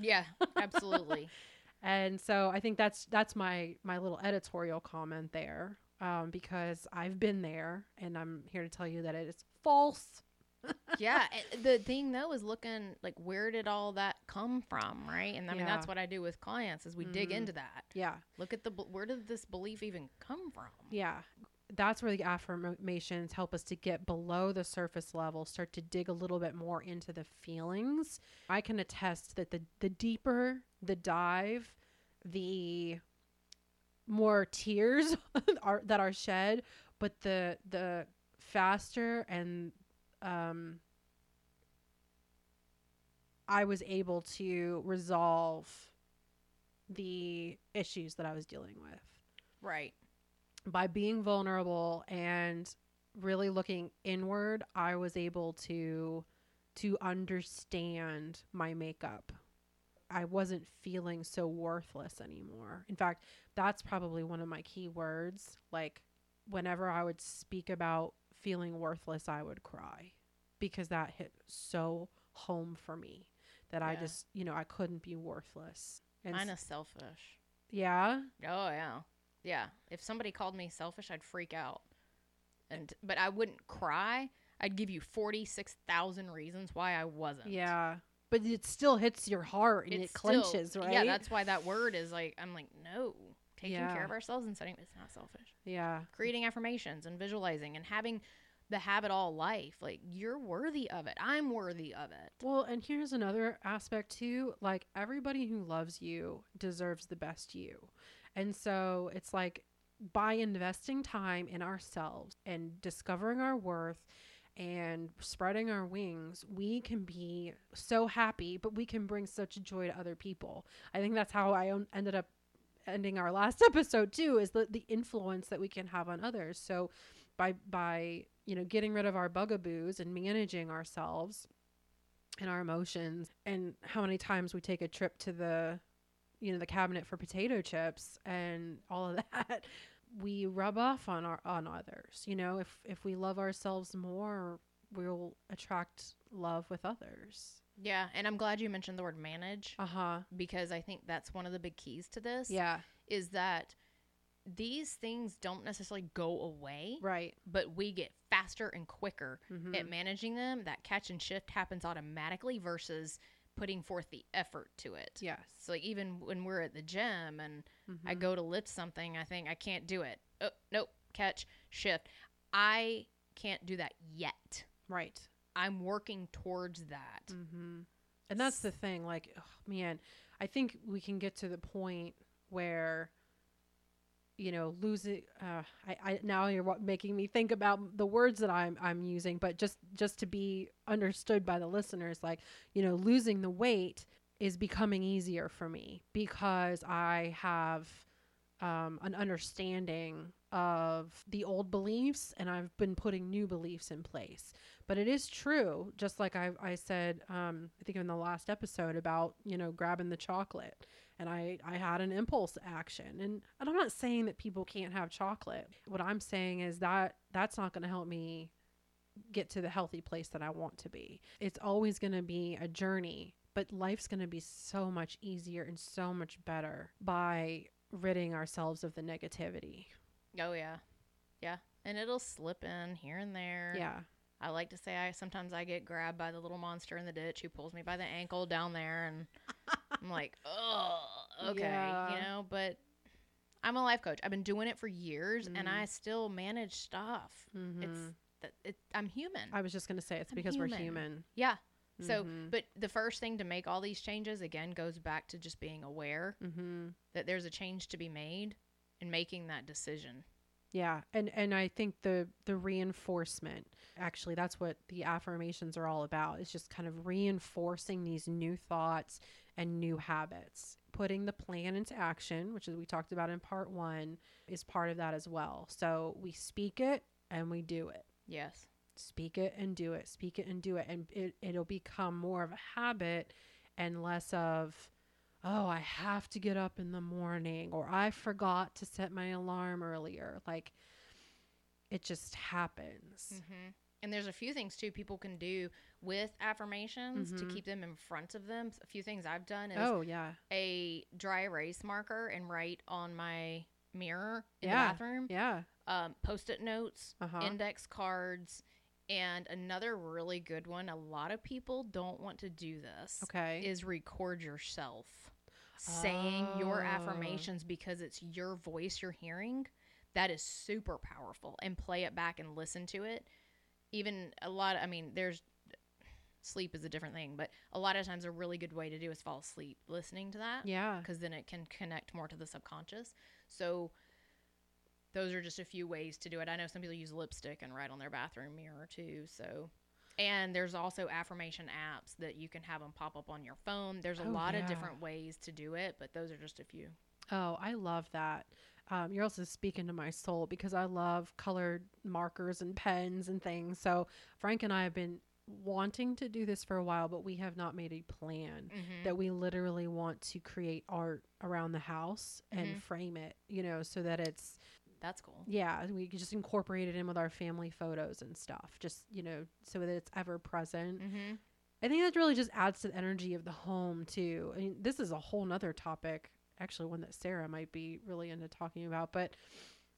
Yeah absolutely. And so i think that's that's my my little editorial comment there um, because i've been there and i'm here to tell you that it is false. Yeah the thing though is looking like where did all that come from right? And i mean Yeah. that's what i do with clients is we dig Mhm. into that. Yeah. Look at the where did this belief even come from? Yeah that's where the affirmations help us to get below the surface level start to dig a little bit more into the feelings. I can attest that the the deeper the dive the more tears are that are shed but the the faster and um i was able to resolve the issues that i was dealing with. Right by being vulnerable and really looking inward i was able to to understand my makeup. I wasn't feeling so worthless anymore. In fact that's probably one of my key words. Like whenever i would speak about feeling worthless i would cry because that hit so home for me that i just you know i couldn't be worthless. And kind s- of selfish. Yeah? Oh yeah yeah if somebody called me selfish i'd freak out and but i wouldn't cry i'd give you 46000 reasons why i wasn't Yeah. But it still hits your heart and It's it clenches, still- right? yeah that's why that word is like i'm like no taking Yeah. care of ourselves and setting it's not selfish yeah. creating affirmations and visualizing and having the have it all life like you're worthy of it i'm worthy of it Well, and here's another aspect too. Like everybody who loves you deserves the best you. And so it's like by investing time in ourselves and discovering our worth and spreading our wings, we can be so happy, but we can bring such joy to other people. I think that's how I ended up ending our last episode too is the, the influence that we can have on others. So by by, you know, getting rid of our bugaboos and managing ourselves and our emotions and how many times we take a trip to the you know the cabinet for potato chips and all of that we rub off on our on others you know? If if we love ourselves more we'll attract love with others. Yeah and i'm glad you mentioned the word manage uh-huh. because i think that's one of the big keys to this yeah. is that these things don't necessarily go away right. but we get faster and quicker Mhm. at managing them. That catch and shift happens automatically versus putting forth the effort to it yes so like even when we're at the gym and I Mhm. go to lift something, I think I can't do it. Oh, nope, catch, shift. I can't do that yet. right I'm working towards that. Mm-hmm. And that's the thing. Like, oh, man, I think we can get to the point where, you know, losing. Uh, I, I now you're making me think about the words that I'm I'm using, but just just to be understood by the listeners, like, you know, losing the weight is becoming easier for me because I have um, an understanding of the old beliefs and I've been putting new beliefs in place. But it is true, just like I, I said, um, I think in the last episode about, you know, grabbing the chocolate. And I, I had an impulse action. And, and I'm not saying that people can't have chocolate. What I'm saying is that that's not going to help me get to the healthy place that I want to be. It's always going to be a journey, but life's going to be so much easier and so much better by ridding ourselves of the negativity. Oh yeah, yeah, and it'll slip in here and there. Yeah. I like to say I sometimes I get grabbed by the little monster in the ditch who pulls me by the ankle down there, and I'm like, oh, okay, Yeah. you know. But I'm a life coach. I've been doing it for years, and Mhm. I still manage stuff. Mhm. It's that it, I'm human. I was just gonna say it's I'm because we're human. human. yeah. So, Mhm. but the first thing to make all these changes again goes back to just being aware Mm-hmm. that there's a change to be made and making that decision. Yeah, and and I think the the reinforcement actually that's what the affirmations are all about. It's just kind of reinforcing these new thoughts and new habits. Putting the plan into action, which is we talked about in part 1, is part of that as well. So we speak it and we do it. Yes. Speak it and do it. Speak it and do it and it it'll become more of a habit and less of oh, I have to get up in the morning or I forgot to set my alarm earlier. Like it just happens. hmm And there's a few things too people can do with affirmations to Mhm. keep them in front of them. A few things I've done is Oh, yeah. a dry erase marker and write on my mirror in Yeah. the bathroom, Yeah. um, post-it notes, Uh-huh. index cards, and another really good one. A lot of people don't want to do this. Okay. Is record yourself saying your Oh. affirmations because it's your voice you're hearing. That is super powerful. And play it back and listen to it. Even a lot, I mean, there's sleep is a different thing, but a lot of times a really good way to do is fall asleep listening to that yeah. because then it can connect more to the subconscious. So those are just a few ways to do it. I know some people use lipstick and write on their bathroom mirror too. So and there's also affirmation apps that you can have them pop up on your phone. There's a Oh, lot yeah. of different ways to do it, but those are just a few. Oh, I love that. Um, you're also speaking to my soul because I love colored markers and pens and things. So Frank and I have been wanting to do this for a while, but we have not made a plan. Mm-hmm. That we literally want to create art around the house and Mhm. frame it, you know, so that it's That's cool. yeah, we just incorporate it in with our family photos and stuff, just you know, so that it's ever present. Mm-hmm. I think that really just adds to the energy of the home too. I mean, this is a whole nother topic, actually, one that Sarah might be really into talking about, but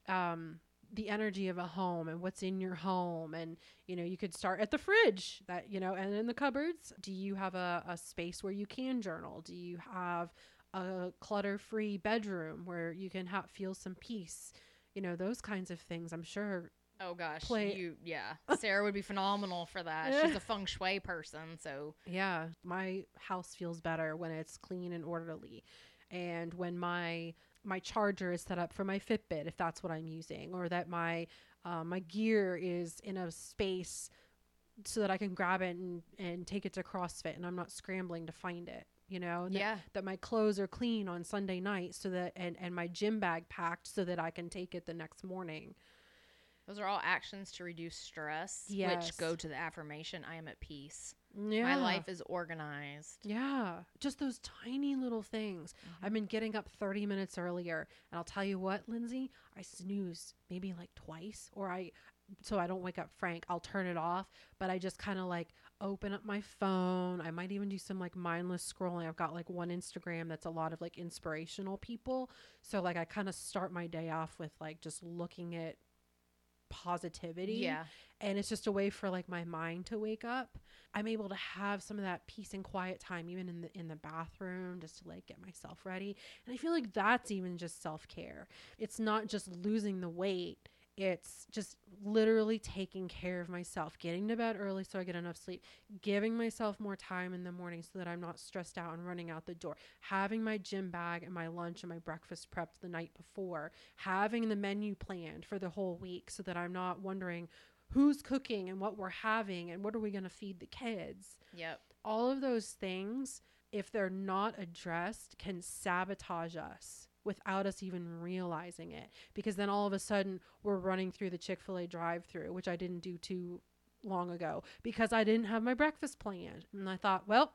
um, the energy of a home and what's in your home, and you know, you could start at the fridge, that you know, and in the cupboards. Do you have a, a space where you can journal? Do you have a clutter-free bedroom where you can ha- feel some peace? You know, those kinds of things. I'm sure Oh gosh, Play- you yeah. Sarah would be phenomenal for that. She's a feng shui person, so Yeah, my house feels better when it's clean and orderly. And when my my charger is set up for my Fitbit if that's what I'm using or that my uh, my gear is in a space so that I can grab it and, and take it to CrossFit and I'm not scrambling to find it, you know? That, yeah. that my clothes are clean on Sunday night so that and, and my gym bag packed so that I can take it the next morning. Those are all actions to reduce stress, Yes. which go to the affirmation I am at peace. Yeah. My life is organized. Yeah, just those tiny little things. Mm-hmm. I've been getting up 30 minutes earlier, and I'll tell you what, Lindsay, I snooze maybe like twice, or I, so I don't wake up Frank, I'll turn it off, but I just kind of like open up my phone. I might even do some like mindless scrolling. I've got like one Instagram that's a lot of like inspirational people. So, like, I kind of start my day off with like just looking at positivity Yeah. and it's just a way for like my mind to wake up i'm able to have some of that peace and quiet time even in the in the bathroom just to like get myself ready and i feel like that's even just self-care it's not just losing the weight it's just literally taking care of myself getting to bed early so i get enough sleep giving myself more time in the morning so that i'm not stressed out and running out the door having my gym bag and my lunch and my breakfast prepped the night before having the menu planned for the whole week so that i'm not wondering who's cooking and what we're having and what are we going to feed the kids. Yep. All of those things, if they're not addressed, can sabotage us without us even realizing it. Because then all of a sudden we're running through the Chick fil A drive through, which I didn't do too long ago because I didn't have my breakfast planned. And I thought, well,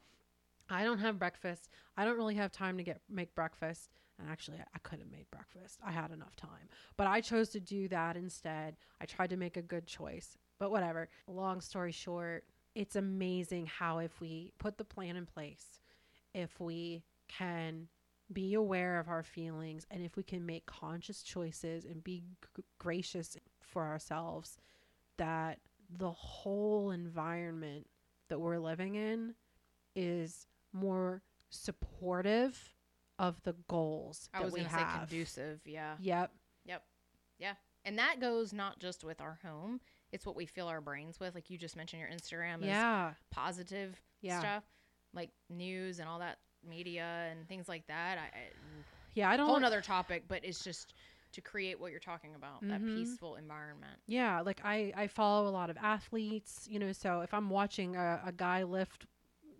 I don't have breakfast. I don't really have time to get make breakfast. And actually, I, I could have made breakfast. I had enough time. But I chose to do that instead. I tried to make a good choice. But whatever. Long story short, it's amazing how if we put the plan in place, if we can be aware of our feelings, and if we can make conscious choices and be g- gracious for ourselves, that the whole environment that we're living in is more supportive of the goals I that we going to say have. conducive. Yeah. Yep. Yep. Yeah. And that goes not just with our home, it's what we fill our brains with. Like you just mentioned, your Instagram is Yeah. positive Yeah. stuff, like news and all that media and things like that. I, I Yeah. I don't. whole another topic, but it's just to create what you're talking about that Mhm. peaceful environment. Yeah, like I I follow a lot of athletes, you know, so if I'm watching a, a guy lift,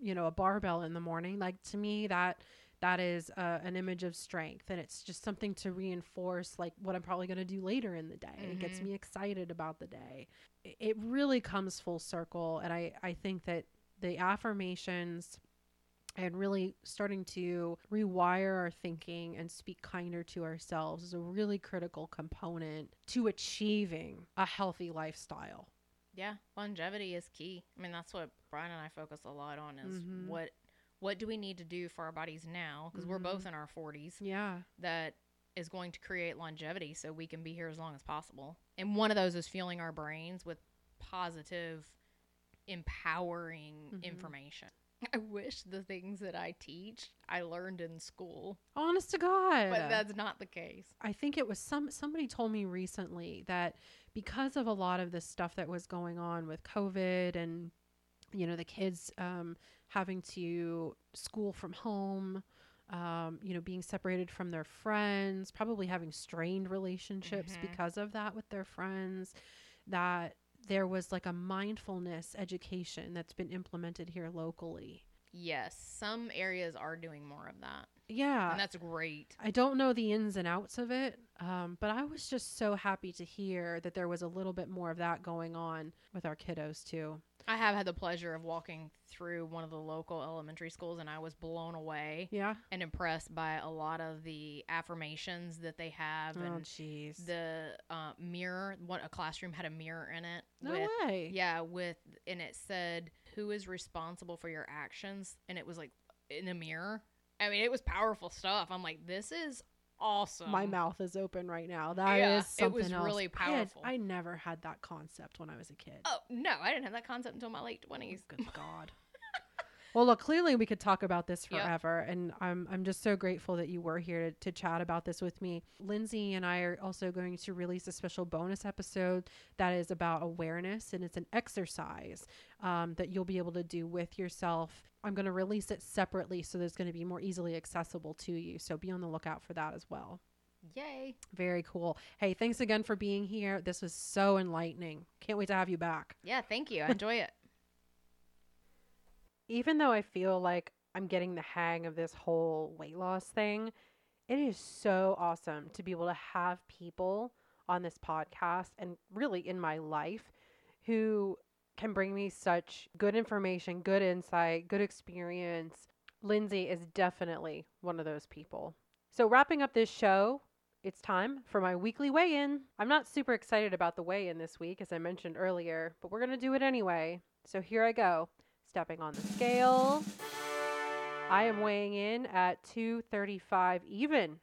you know, a barbell in the morning, like to me that that is uh, an image of strength and it's just something to reinforce like what I'm probably going to do later in the day. It gets Mhm. me excited about the day. It really comes full circle and I I think that the affirmations and really starting to rewire our thinking and speak kinder to ourselves is a really critical component to achieving a healthy lifestyle. Yeah, longevity is key. I mean, that's what Brian and I focus a lot on is Mhm. what what do we need to do for our bodies now because we're Mhm. both in our 40s Yeah. that is going to create longevity so we can be here as long as possible. And one of those is fueling our brains with positive empowering Mhm. information. I wish the things that I teach I learned in school, Honest to God. but that's not the case. I think it was some somebody told me recently that because of a lot of the stuff that was going on with COVID and you know the kids um, having to school from home, um, you know being separated from their friends, probably having strained relationships Mhm. because of that with their friends, that there was like a mindfulness education that's been implemented here locally. Yes, some areas are doing more of that. Yeah. and that's great. I don't know the ins and outs of it, um, but I was just so happy to hear that there was a little bit more of that going on with our kiddos too. I have had the pleasure of walking through one of the local elementary schools and I was blown away Yeah. and impressed by a lot of the affirmations that they have Oh, and jeez. the uh, mirror what a classroom had a mirror in it No with way. yeah with and it said who is responsible for your actions and it was like in a mirror i mean it was powerful stuff i'm like this is awesome My mouth is open right now. That is Yeah, it something was else. really I had- powerful. I, never had that concept when I was a kid. oh no i didn't have that concept until my late 20s Good God. Well, look, clearly we could talk about this Yep. forever, and I'm I'm just so grateful that you were here to, to chat about this with me. Lindsay and I are also going to release a special bonus episode that is about awareness, and it's an exercise um, that you'll be able to do with yourself. I'm going to release it separately, so there's going to be more easily accessible to you. So be on the lookout for that as well. yay Very cool. Hey, thanks again for being here. This was so enlightening. Can't wait to have you back. yeah thank you i enjoy it even though I feel like I'm getting the hang of this whole weight loss thing, it is so awesome to be able to have people on this podcast and really in my life who can bring me such good information, good insight, good experience. Lindsay is definitely one of those people. So, wrapping up this show, it's time for my weekly weigh in. I'm not super excited about the weigh in this week, as I mentioned earlier, but we're going to do it anyway. So, here I go stepping on the scale. I am weighing in at 235 even.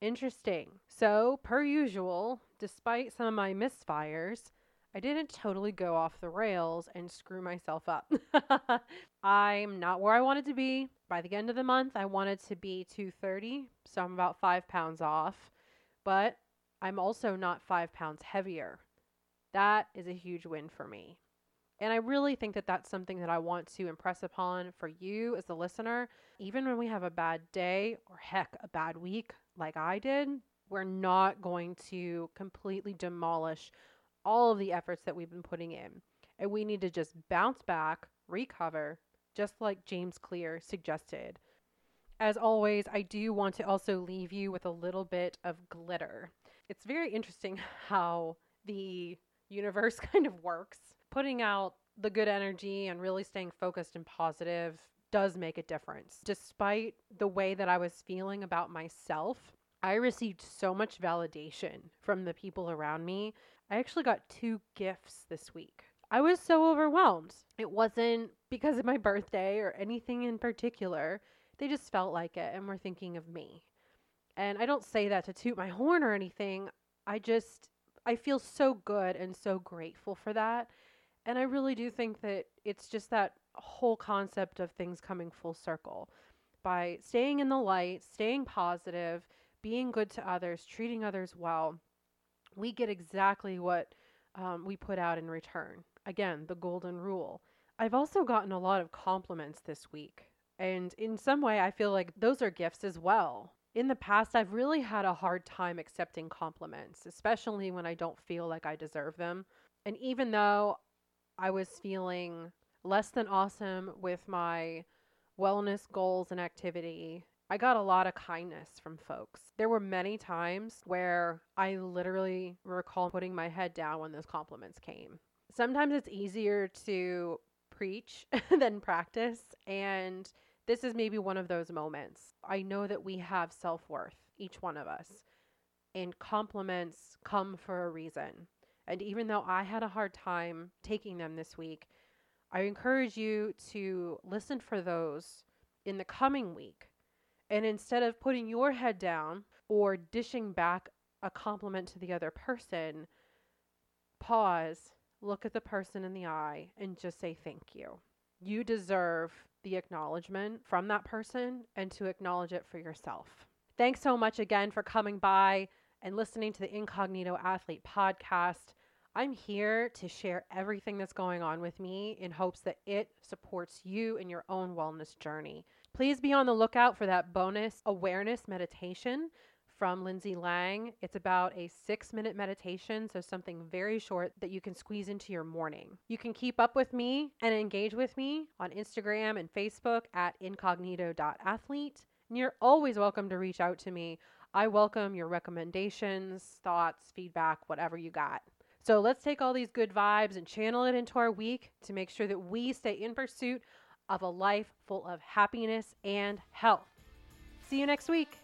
Interesting. So, per usual, despite some of my misfires, I didn't totally go off the rails and screw myself up. I'm not where I wanted to be. By the end of the month, I wanted to be 230, so I'm about five pounds off. But I'm also not five pounds heavier. That is a huge win for me. And I really think that that's something that I want to impress upon for you as the listener. Even when we have a bad day or heck, a bad week like I did, we're not going to completely demolish all of the efforts that we've been putting in. And we need to just bounce back, recover, just like James Clear suggested. As always, I do want to also leave you with a little bit of glitter. It's very interesting how the universe kind of works. Putting out the good energy and really staying focused and positive does make a difference. Despite the way that I was feeling about myself, I received so much validation from the people around me. I actually got two gifts this week. I was so overwhelmed. It wasn't because of my birthday or anything in particular. They just felt like it and were thinking of me. And I don't say that to toot my horn or anything. I just, I feel so good and so grateful for that. And I really do think that it's just that whole concept of things coming full circle by staying in the light, staying positive, being good to others, treating others well. We get exactly what um, we put out in return. Again, the golden rule. I've also gotten a lot of compliments this week. And in some way, I feel like those are gifts as well. In the past, I've really had a hard time accepting compliments, especially when I don't feel like I deserve them. And even though I was feeling less than awesome with my wellness goals and activity, I got a lot of kindness from folks. There were many times where I literally recall putting my head down when those compliments came. Sometimes it's easier to preach than practice, and this is maybe one of those moments. I know that we have self worth, each one of us, and compliments come for a reason. And even though I had a hard time taking them this week, I encourage you to listen for those in the coming week. And instead of putting your head down or dishing back a compliment to the other person, pause, look at the person in the eye, and just say thank you. You deserve the acknowledgement from that person and to acknowledge it for yourself. Thanks so much again for coming by and listening to the Incognito Athlete podcast. I'm here to share everything that's going on with me in hopes that it supports you in your own wellness journey. Please be on the lookout for that bonus awareness meditation from Lindsay Lang. It's about a six minute meditation, so something very short that you can squeeze into your morning. You can keep up with me and engage with me on Instagram and Facebook at incognito.athlete. And you're always welcome to reach out to me. I welcome your recommendations, thoughts, feedback, whatever you got. So let's take all these good vibes and channel it into our week to make sure that we stay in pursuit of a life full of happiness and health. See you next week.